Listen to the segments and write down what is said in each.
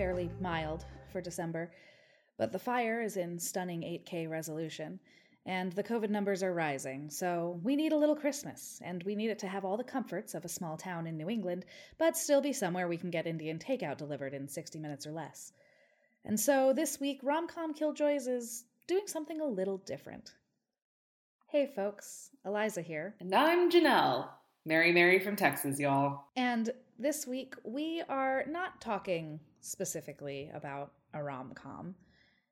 fairly mild for December, but the fire is in stunning 8K resolution, and the COVID numbers are rising, so we need a little Christmas, and we need it to have all the comforts of a small town in New England, but still be somewhere we can get Indian takeout delivered in 60 minutes or less. And so this week, Romcom Killjoys is doing something a little different. Hey folks, Eliza here. And I'm Janelle. Mary Mary from Texas, y'all. And this week, we are not talking specifically about a rom com.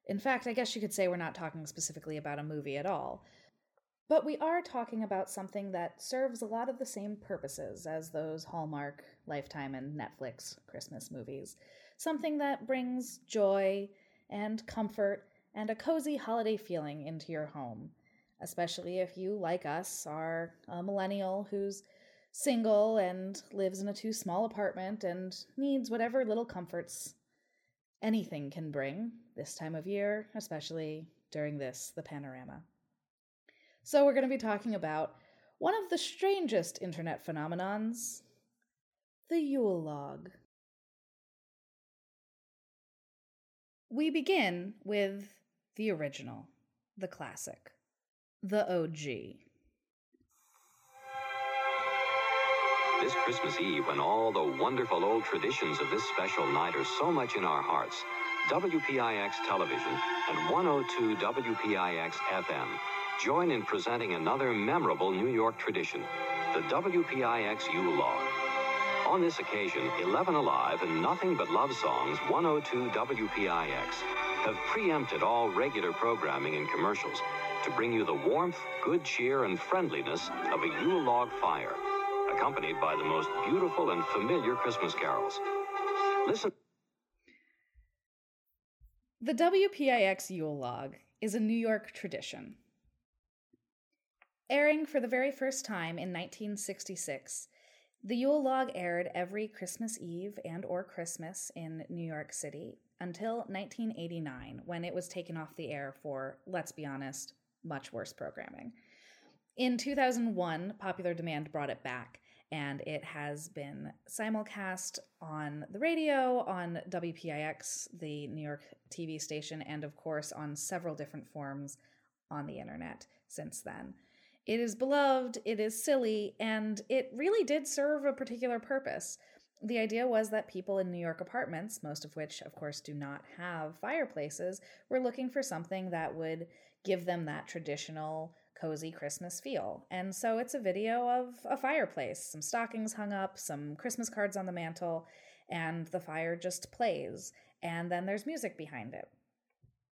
In fact, I guess you could say we're not talking specifically about a movie at all. But we are talking about something that serves a lot of the same purposes as those Hallmark, Lifetime, and Netflix Christmas movies. Something that brings joy and comfort and a cozy holiday feeling into your home, especially if you, like us, are a millennial who's single and lives in a too small apartment and needs whatever little comforts anything can bring this time of year, especially during this, the panorama. So, we're going to be talking about one of the strangest internet phenomenons the Yule log. We begin with the original, the classic, the OG. This Christmas Eve, when all the wonderful old traditions of this special night are so much in our hearts, WPIX Television and 102 WPIX FM join in presenting another memorable New York tradition, the WPIX Yule Log. On this occasion, 11 Alive and Nothing But Love Songs 102 WPIX have preempted all regular programming and commercials to bring you the warmth, good cheer, and friendliness of a Yule log fire, accompanied by the most beautiful and familiar Christmas carols. Listen. The WPIX Yule log is a New York tradition. Airing for the very first time in 1966, the Yule log aired every Christmas Eve and or Christmas in New York City until 1989 when it was taken off the air for, let's be honest, much worse programming. In 2001, popular demand brought it back and it has been simulcast on the radio, on WPIX, the New York TV station, and of course on several different forms on the internet since then. It is beloved, it is silly, and it really did serve a particular purpose. The idea was that people in New York apartments, most of which, of course, do not have fireplaces, were looking for something that would give them that traditional cozy Christmas feel. And so it's a video of a fireplace, some stockings hung up, some Christmas cards on the mantle, and the fire just plays. And then there's music behind it.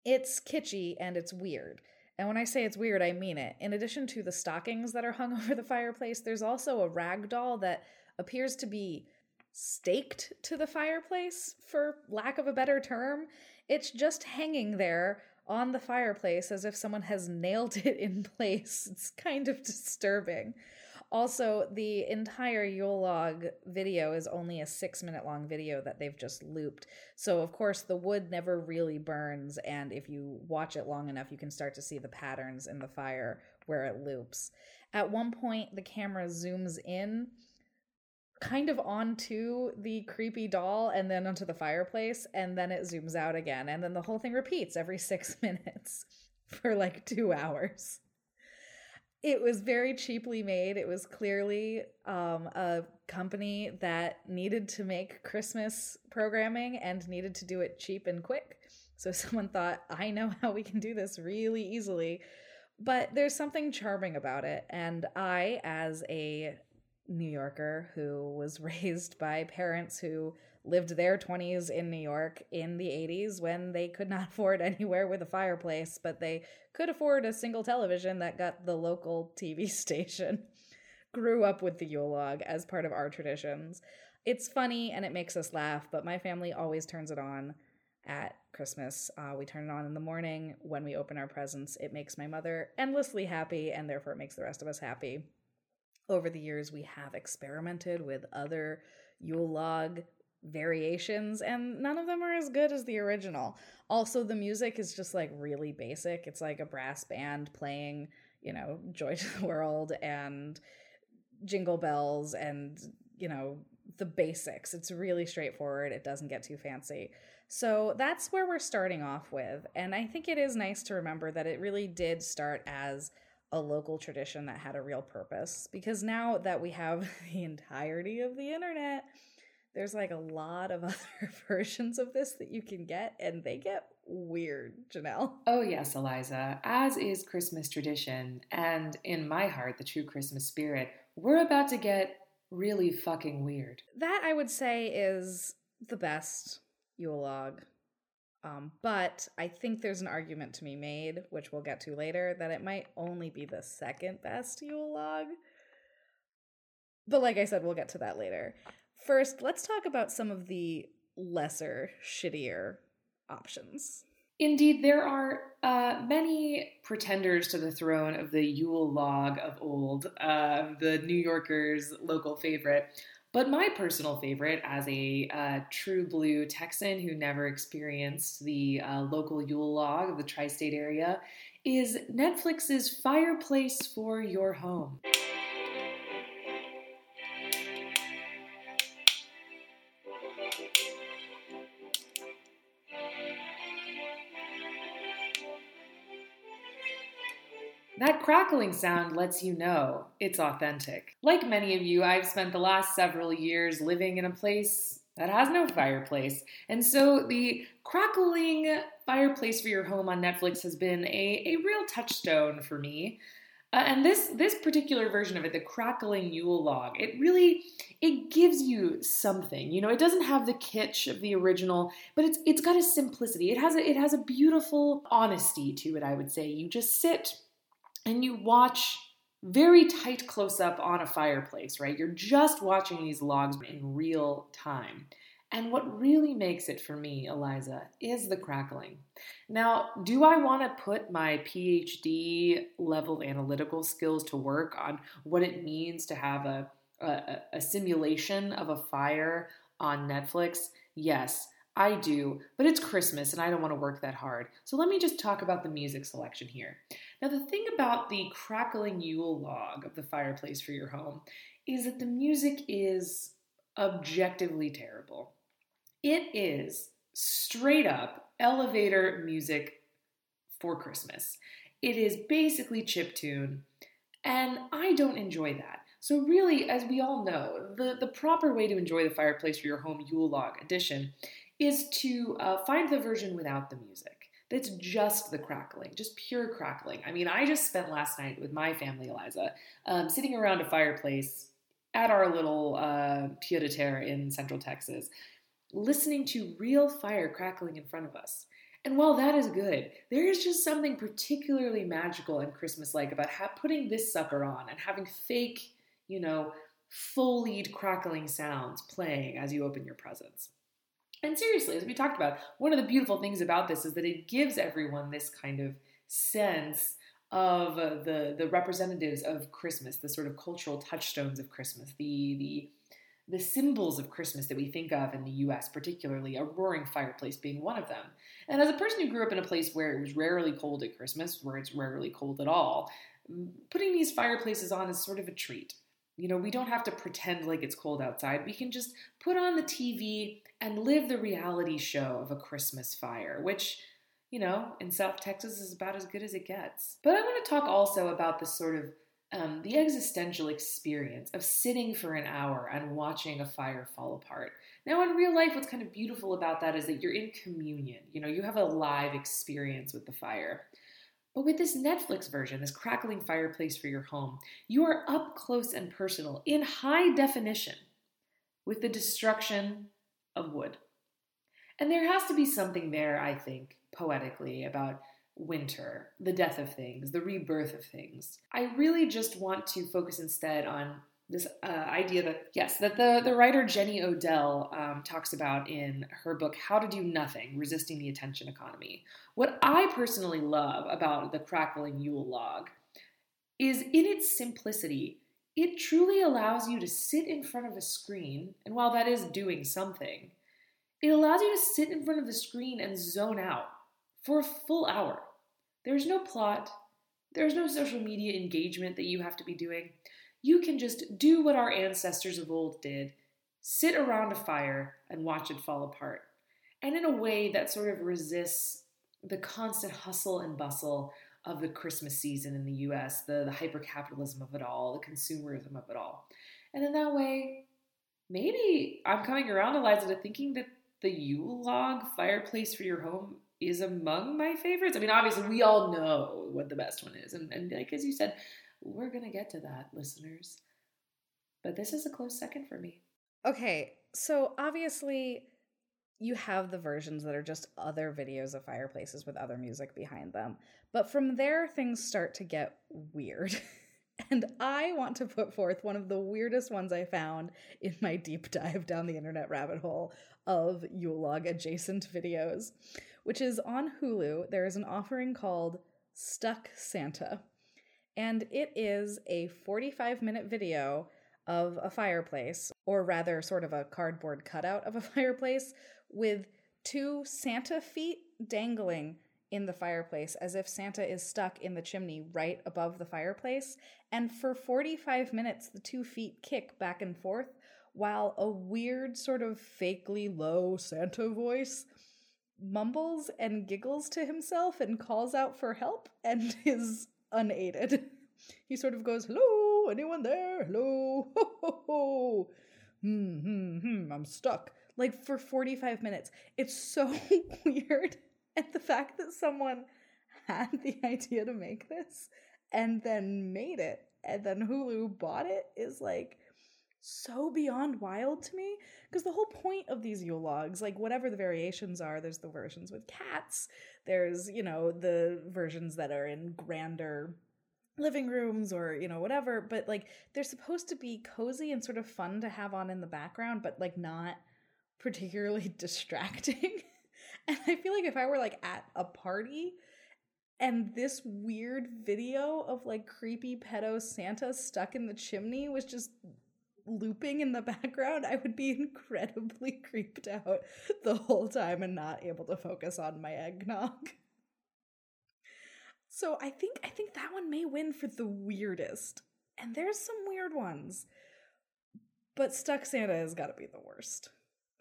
It's kitschy and it's weird. And when I say it's weird, I mean it. In addition to the stockings that are hung over the fireplace, there's also a rag doll that appears to be staked to the fireplace, for lack of a better term. It's just hanging there on the fireplace as if someone has nailed it in place. It's kind of disturbing. Also, the entire Yule log video is only a six minute long video that they've just looped. So, of course, the wood never really burns. And if you watch it long enough, you can start to see the patterns in the fire where it loops. At one point, the camera zooms in kind of onto the creepy doll and then onto the fireplace and then it zooms out again and then the whole thing repeats every 6 minutes for like 2 hours. It was very cheaply made. It was clearly um, a company that needed to make Christmas programming and needed to do it cheap and quick. So someone thought, I know how we can do this really easily. But there's something charming about it. And I, as a New Yorker who was raised by parents who lived their 20s in New York in the 80s when they could not afford anywhere with a fireplace, but they could afford a single television that got the local TV station. Grew up with the Yule log as part of our traditions. It's funny and it makes us laugh, but my family always turns it on at Christmas. Uh, we turn it on in the morning when we open our presents. It makes my mother endlessly happy, and therefore it makes the rest of us happy over the years we have experimented with other Yule log variations and none of them are as good as the original. Also the music is just like really basic. It's like a brass band playing, you know, Joy to the World and Jingle Bells and, you know, the basics. It's really straightforward. It doesn't get too fancy. So that's where we're starting off with. And I think it is nice to remember that it really did start as a local tradition that had a real purpose. Because now that we have the entirety of the internet, there's like a lot of other versions of this that you can get, and they get weird, Janelle. Oh, yes, Eliza. As is Christmas tradition, and in my heart, the true Christmas spirit, we're about to get really fucking weird. That I would say is the best Yule log. Um, but I think there's an argument to be made, which we'll get to later, that it might only be the second best Yule log. But like I said, we'll get to that later. First, let's talk about some of the lesser, shittier options. Indeed, there are uh, many pretenders to the throne of the Yule log of old, uh, the New Yorker's local favorite. But my personal favorite, as a uh, true blue Texan who never experienced the uh, local Yule log of the tri state area, is Netflix's Fireplace for Your Home. Crackling sound lets you know it's authentic. Like many of you, I've spent the last several years living in a place that has no fireplace. And so the crackling fireplace for your home on Netflix has been a, a real touchstone for me. Uh, and this this particular version of it, the crackling Yule log, it really it gives you something. You know, it doesn't have the kitsch of the original, but it's it's got a simplicity. It has a it has a beautiful honesty to it. I would say you just sit and you watch very tight close up on a fireplace, right? You're just watching these logs in real time. And what really makes it for me, Eliza, is the crackling. Now, do I want to put my PhD level analytical skills to work on what it means to have a, a, a simulation of a fire on Netflix? Yes. I do, but it's Christmas and I don't want to work that hard. So let me just talk about the music selection here. Now, the thing about the crackling Yule log of the fireplace for your home is that the music is objectively terrible. It is straight up elevator music for Christmas. It is basically chip tune, and I don't enjoy that. So, really, as we all know, the, the proper way to enjoy the fireplace for your home Yule log edition is to uh, find the version without the music. That's just the crackling, just pure crackling. I mean, I just spent last night with my family, Eliza, um, sitting around a fireplace at our little uh, pied de terre in central Texas, listening to real fire crackling in front of us. And while that is good, there is just something particularly magical and Christmas like about ha- putting this sucker on and having fake, you know, full lead crackling sounds playing as you open your presents. And seriously, as we talked about, one of the beautiful things about this is that it gives everyone this kind of sense of uh, the the representatives of Christmas, the sort of cultural touchstones of Christmas, the the the symbols of Christmas that we think of in the US, particularly a roaring fireplace being one of them. And as a person who grew up in a place where it was rarely cold at Christmas, where it's rarely cold at all, putting these fireplaces on is sort of a treat. You know, we don't have to pretend like it's cold outside. We can just put on the TV and live the reality show of a Christmas fire, which, you know, in South Texas is about as good as it gets. But I want to talk also about the sort of um, the existential experience of sitting for an hour and watching a fire fall apart. Now, in real life, what's kind of beautiful about that is that you're in communion. You know, you have a live experience with the fire. But with this Netflix version, this crackling fireplace for your home, you are up close and personal in high definition with the destruction of wood. And there has to be something there, I think, poetically about winter, the death of things, the rebirth of things. I really just want to focus instead on this uh, idea that yes that the, the writer jenny odell um, talks about in her book how to do nothing resisting the attention economy. What i personally love about the crackling yule log is in its simplicity it truly allows you to sit in front of a screen and while that is doing something it allows you to sit in front of the screen and zone out for a full hour. There's no plot there's no social media engagement that you have to be doing you can just do what our ancestors of old did sit around a fire and watch it fall apart. And in a way that sort of resists the constant hustle and bustle of the Christmas season in the US, the, the hyper capitalism of it all, the consumerism of it all. And in that way, maybe I'm coming around, Eliza, to thinking that the Yule log fireplace for your home is among my favorites. I mean, obviously, we all know what the best one is. And, and like as you said, we're going to get to that, listeners. But this is a close second for me. Okay, so obviously you have the versions that are just other videos of fireplaces with other music behind them. But from there, things start to get weird. and I want to put forth one of the weirdest ones I found in my deep dive down the internet rabbit hole of Yule log adjacent videos, which is on Hulu. There is an offering called Stuck Santa. And it is a 45 minute video of a fireplace, or rather, sort of a cardboard cutout of a fireplace, with two Santa feet dangling in the fireplace as if Santa is stuck in the chimney right above the fireplace. And for 45 minutes, the two feet kick back and forth while a weird, sort of fakely low Santa voice mumbles and giggles to himself and calls out for help and is unaided. He sort of goes, Hello, anyone there? Hello, ho ho ho. Hmm, hmm, hmm, I'm stuck like for 45 minutes. It's so weird. And the fact that someone had the idea to make this and then made it and then Hulu bought it is like so beyond wild to me because the whole point of these Yule logs, like whatever the variations are, there's the versions with cats, there's, you know, the versions that are in grander living rooms or you know whatever but like they're supposed to be cozy and sort of fun to have on in the background but like not particularly distracting. and I feel like if I were like at a party and this weird video of like creepy pedo Santa stuck in the chimney was just looping in the background, I would be incredibly creeped out the whole time and not able to focus on my eggnog. So I think I think that one may win for the weirdest. And there's some weird ones. But Stuck Santa has got to be the worst.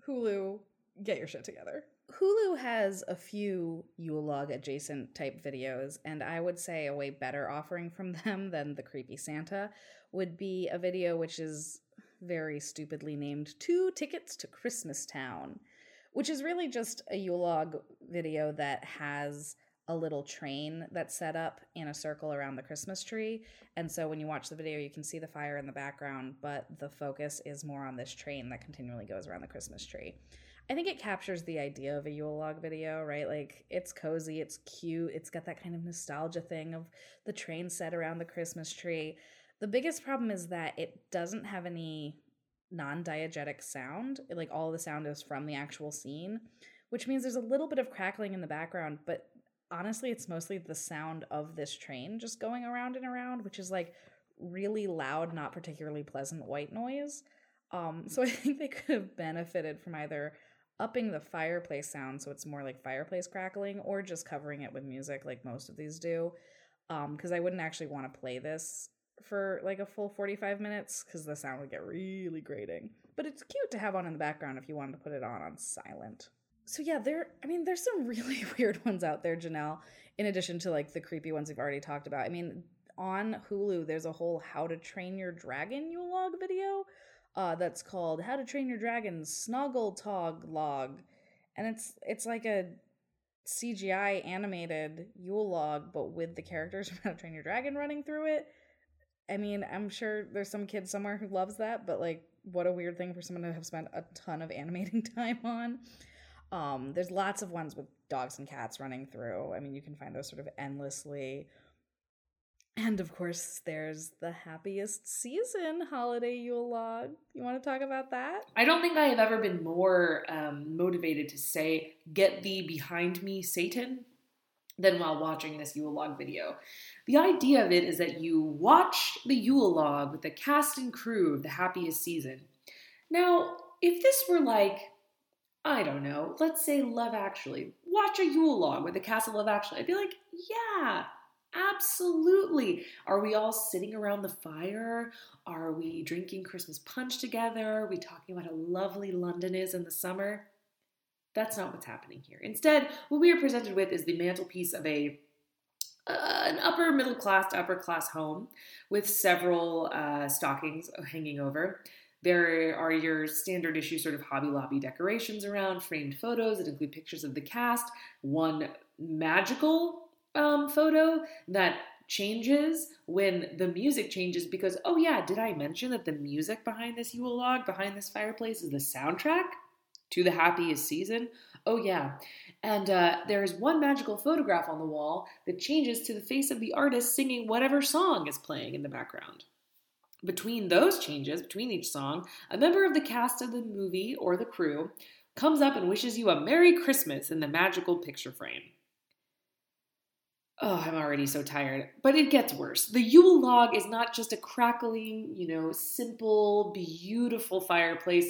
Hulu, get your shit together. Hulu has a few Yule log adjacent type videos, and I would say a way better offering from them than the Creepy Santa would be a video which is very stupidly named Two Tickets to Christmas Town, which is really just a Yule log video that has a little train that's set up in a circle around the Christmas tree. And so when you watch the video, you can see the fire in the background, but the focus is more on this train that continually goes around the Christmas tree. I think it captures the idea of a Yule log video, right? Like it's cozy, it's cute, it's got that kind of nostalgia thing of the train set around the Christmas tree. The biggest problem is that it doesn't have any non diegetic sound. Like all the sound is from the actual scene, which means there's a little bit of crackling in the background, but honestly, it's mostly the sound of this train just going around and around, which is like really loud, not particularly pleasant white noise. Um, so I think they could have benefited from either upping the fireplace sound so it's more like fireplace crackling or just covering it with music like most of these do. Because um, I wouldn't actually want to play this for like a full 45 minutes because the sound would get really grating. But it's cute to have on in the background if you wanted to put it on on silent so yeah, there. I mean, there's some really weird ones out there, Janelle. In addition to like the creepy ones we've already talked about. I mean, on Hulu, there's a whole How to Train Your Dragon Yule log video. Uh, that's called How to Train Your Dragon Snoggletog log, and it's it's like a CGI animated Yule log, but with the characters from How to Train Your Dragon running through it. I mean, I'm sure there's some kid somewhere who loves that, but like, what a weird thing for someone to have spent a ton of animating time on. Um, there's lots of ones with dogs and cats running through. I mean, you can find those sort of endlessly. And of course, there's the happiest season holiday Yule log. You want to talk about that? I don't think I have ever been more um, motivated to say, Get thee behind me, Satan, than while watching this Yule log video. The idea of it is that you watch the Yule log with the cast and crew of the happiest season. Now, if this were like I don't know, let's say Love Actually. Watch a Yule log with the cast of Love Actually. I'd be like, yeah, Absolutely. Are we all sitting around the fire? Are we drinking Christmas punch together? Are we talking about how lovely London is in the summer? That's not what's happening here. Instead, what we are presented with is the mantelpiece of a uh, an upper middle class to upper class home with several uh, stockings hanging over. There are your standard issue sort of Hobby Lobby decorations around, framed photos that include pictures of the cast, one magical um, photo that changes when the music changes because, oh yeah, did I mention that the music behind this Yule log, behind this fireplace, is the soundtrack to the happiest season? Oh yeah. And uh, there is one magical photograph on the wall that changes to the face of the artist singing whatever song is playing in the background. Between those changes, between each song, a member of the cast of the movie or the crew comes up and wishes you a Merry Christmas in the magical picture frame. Oh, I'm already so tired. But it gets worse. The Yule log is not just a crackling, you know, simple, beautiful fireplace.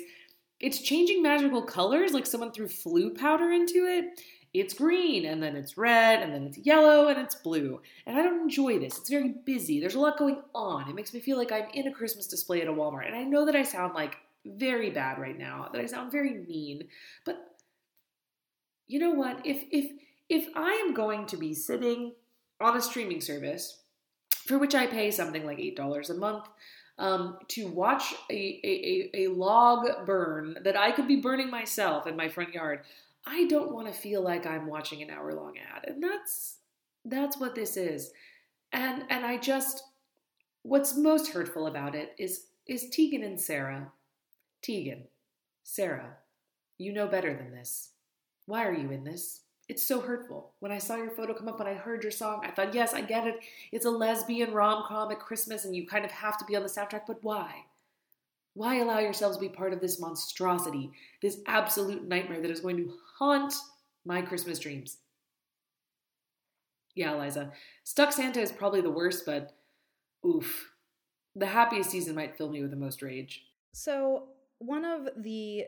It's changing magical colors like someone threw Floo powder into it. It's green, and then it's red, and then it's yellow, and it's blue. And I don't enjoy this. It's very busy. There's a lot going on. It makes me feel like I'm in a Christmas display at a Walmart. And I know that I sound like very bad right now, that I sound very mean. But you know what? If if if I am going to be sitting on a streaming service for which I pay something like $8 a month um, to watch a, a, a log burn that I could be burning myself in my front yard. I don't want to feel like I'm watching an hour long ad. And that's that's what this is. And and I just what's most hurtful about it is is Tegan and Sara. Tegan, Sara, you know better than this. Why are you in this? It's so hurtful. When I saw your photo come up and I heard your song, I thought, yes, I get it. It's a lesbian rom com at Christmas and you kind of have to be on the soundtrack, but why? Why allow yourselves to be part of this monstrosity, this absolute nightmare that is going to haunt my Christmas dreams? Yeah, Eliza. Stuck Santa is probably the worst, but oof. The happiest season might fill me with the most rage. So, one of the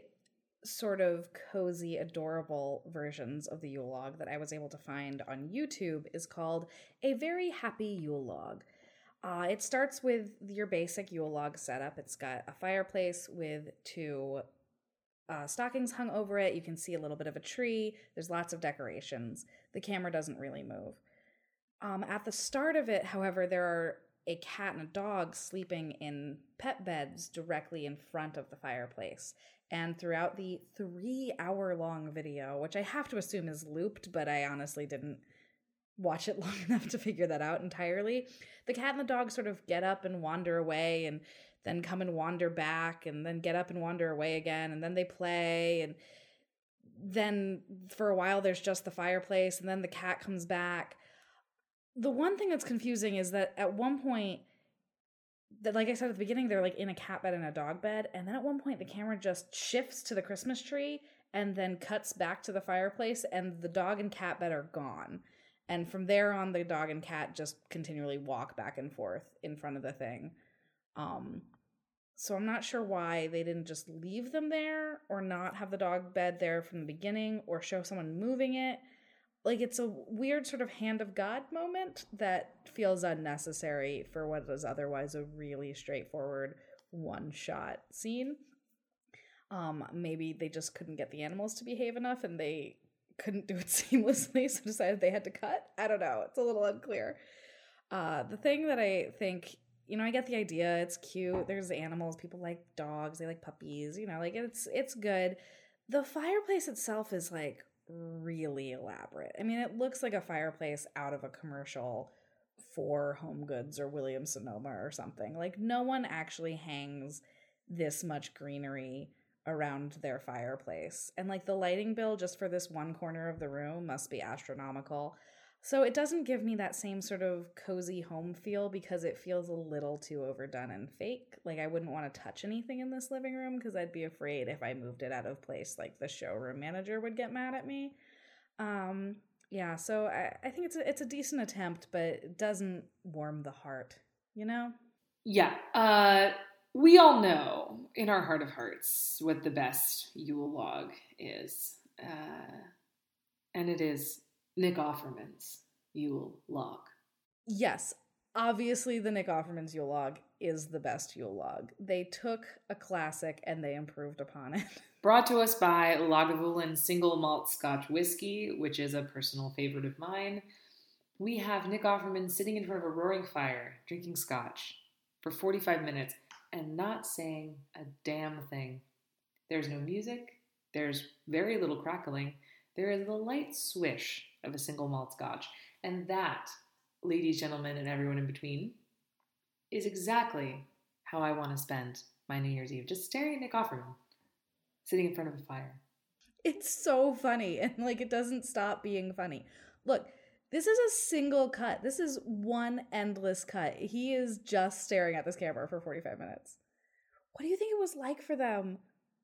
sort of cozy, adorable versions of the Yule log that I was able to find on YouTube is called A Very Happy Yule Log. Uh, it starts with your basic Yule log setup. It's got a fireplace with two uh, stockings hung over it. You can see a little bit of a tree. There's lots of decorations. The camera doesn't really move. Um, at the start of it, however, there are a cat and a dog sleeping in pet beds directly in front of the fireplace. And throughout the three hour long video, which I have to assume is looped, but I honestly didn't watch it long enough to figure that out entirely, the cat and the dog sort of get up and wander away and then come and wander back and then get up and wander away again and then they play and then for a while there's just the fireplace and then the cat comes back. The one thing that's confusing is that at one point like I said at the beginning, they're like in a cat bed and a dog bed, and then at one point the camera just shifts to the Christmas tree and then cuts back to the fireplace, and the dog and cat bed are gone. And from there on, the dog and cat just continually walk back and forth in front of the thing. Um, so I'm not sure why they didn't just leave them there or not have the dog bed there from the beginning or show someone moving it like it's a weird sort of hand of God moment that feels unnecessary for what is otherwise a really straightforward one shot scene. Um, maybe they just couldn't get the animals to behave enough and they couldn't do it seamlessly, so decided they had to cut. I don't know. It's a little unclear. Uh, the thing that I think, you know, I get the idea. It's cute. There's animals. People like dogs. They like puppies. You know, like it's it's good. The fireplace itself is like really elaborate. I mean, it looks like a fireplace out of a commercial for Home Goods or Williams Sonoma or something. Like, no one actually hangs this much greenery around their fireplace. And like the lighting bill just for this one corner of the room must be astronomical. So it doesn't give me that same sort of cozy home feel because it feels a little too overdone and fake. Like I wouldn't want to touch anything in this living room because I'd be afraid if I moved it out of place, like the showroom manager would get mad at me. Um, yeah, so I, I think it's a, it's a decent attempt, but it doesn't warm the heart, you know? Yeah. Uh, we all know in our heart of hearts what the best Yule log is. Uh, and it is Nick Offerman's Yule log. Yes, obviously the Nick Offerman's Yule log is the best Yule log. They took a classic and they improved upon it. Brought to us by Lagavulin Single Malt Scotch Whiskey, which is a personal favorite of mine. We have Nick Offerman sitting in front of a roaring fire, drinking scotch for 45 minutes and not saying a damn thing. There's no music, there's very little crackling, there is the light swish of a single malt scotch. And that, ladies, gentlemen, and everyone in between, is exactly how I want to spend my New Year's Eve. Just staring at Nick Offerman, sitting in front of a fire. It's so funny, and like it doesn't stop being funny. Look, this is a single cut. This is one endless cut. He is just staring at this camera for 45 minutes. What do you think it was like for them?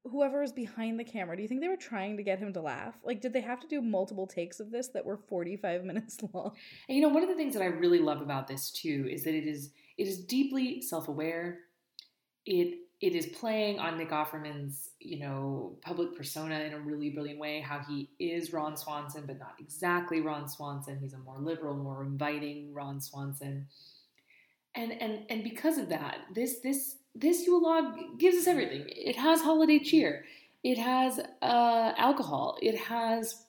Whoever was behind the camera, do you think they were trying to get him to laugh? Like, did they have to do multiple takes of this that were 45 minutes long? And you know, one of the things that I really love about this too is that it is it is deeply self-aware. It it is playing on Nick Offerman's, you know, public persona in a really brilliant way, how he is Ron Swanson, but not exactly Ron Swanson. He's a more liberal, more inviting Ron Swanson. And and and because of that, this this this Yule log gives us everything. It has holiday cheer. It has uh, alcohol. It has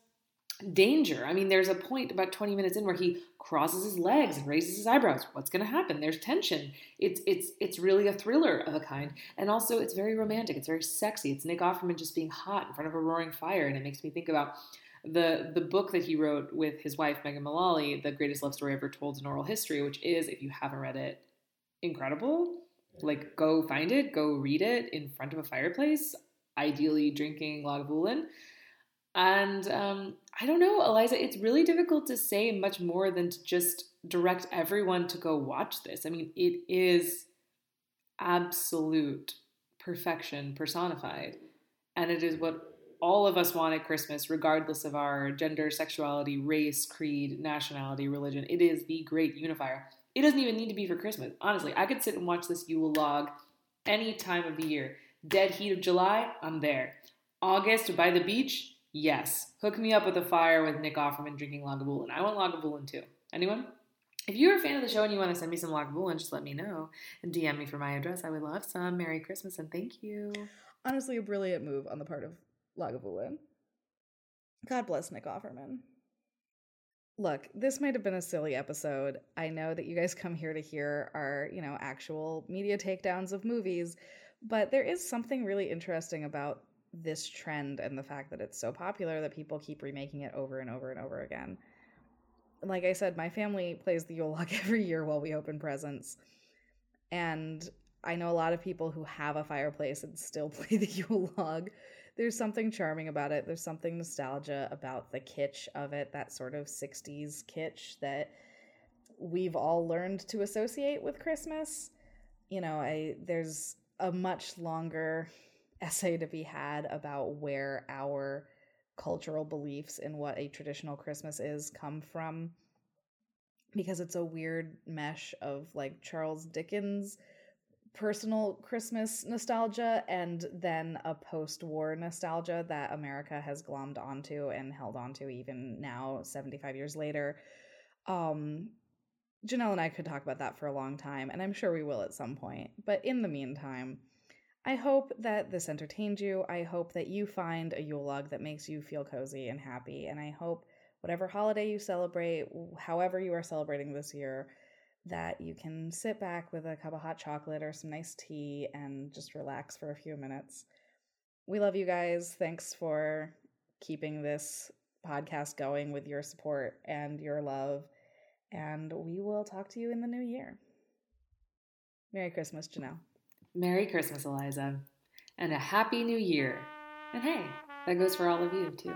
danger. I mean, there's a point about 20 minutes in where he crosses his legs and raises his eyebrows. What's going to happen? There's tension. It's it's it's really a thriller of a kind, and also it's very romantic. It's very sexy. It's Nick Offerman just being hot in front of a roaring fire, and it makes me think about the the book that he wrote with his wife Megan Mullally, the greatest love story ever told in oral history, which is, if you haven't read it, incredible. Like, go find it, go read it in front of a fireplace, ideally drinking Lagavulin. And um, I don't know, Eliza, it's really difficult to say much more than to just direct everyone to go watch this. I mean, it is absolute perfection personified. And it is what all of us want at Christmas, regardless of our gender, sexuality, race, creed, nationality, religion. It is the great unifier. It doesn't even need to be for Christmas. Honestly, I could sit and watch this Yule log any time of the year. Dead heat of July, I'm there. August by the beach, Yes. Hook me up with a fire with Nick Offerman drinking Lagavulin. I want Lagavulin too. Anyone? If you're a fan of the show and you want to send me some Lagavulin, just let me know and DM me for my address. I would love some. Merry Christmas and thank you. Honestly, a brilliant move on the part of Lagavulin. God bless Nick Offerman. Look, this might have been a silly episode. I know that you guys come here to hear our, you know, actual media takedowns of movies, but there is something really interesting about this trend and the fact that it's so popular that people keep remaking it over and over and over again. Like I said, my family plays the Yule log every year while we open presents. And I know a lot of people who have a fireplace and still play the Yule log. There's something charming about it. There's something nostalgia about the kitsch of it, that sort of 60s kitsch that we've all learned to associate with Christmas. You know, I there's a much longer essay to be had about where our cultural beliefs in what a traditional Christmas is come from because it's a weird mesh of like Charles Dickens personal Christmas nostalgia and then a post war nostalgia that America has glommed onto and held onto even now, 75 years later. Um, Janelle and I could talk about that for a long time, and I'm sure we will at some point. But in the meantime, I hope that this entertained you. I hope that you find a Yule log that makes you feel cozy and happy. And I hope whatever holiday you celebrate, however you are celebrating this year, that you can sit back with a cup of hot chocolate or some nice tea and just relax for a few minutes. We love you guys. Thanks for keeping this podcast going with your support and your love. And we will talk to you in the new year. Merry Christmas, Janelle. Merry Christmas, Eliza, and a Happy New Year. And hey, that goes for all of you, too.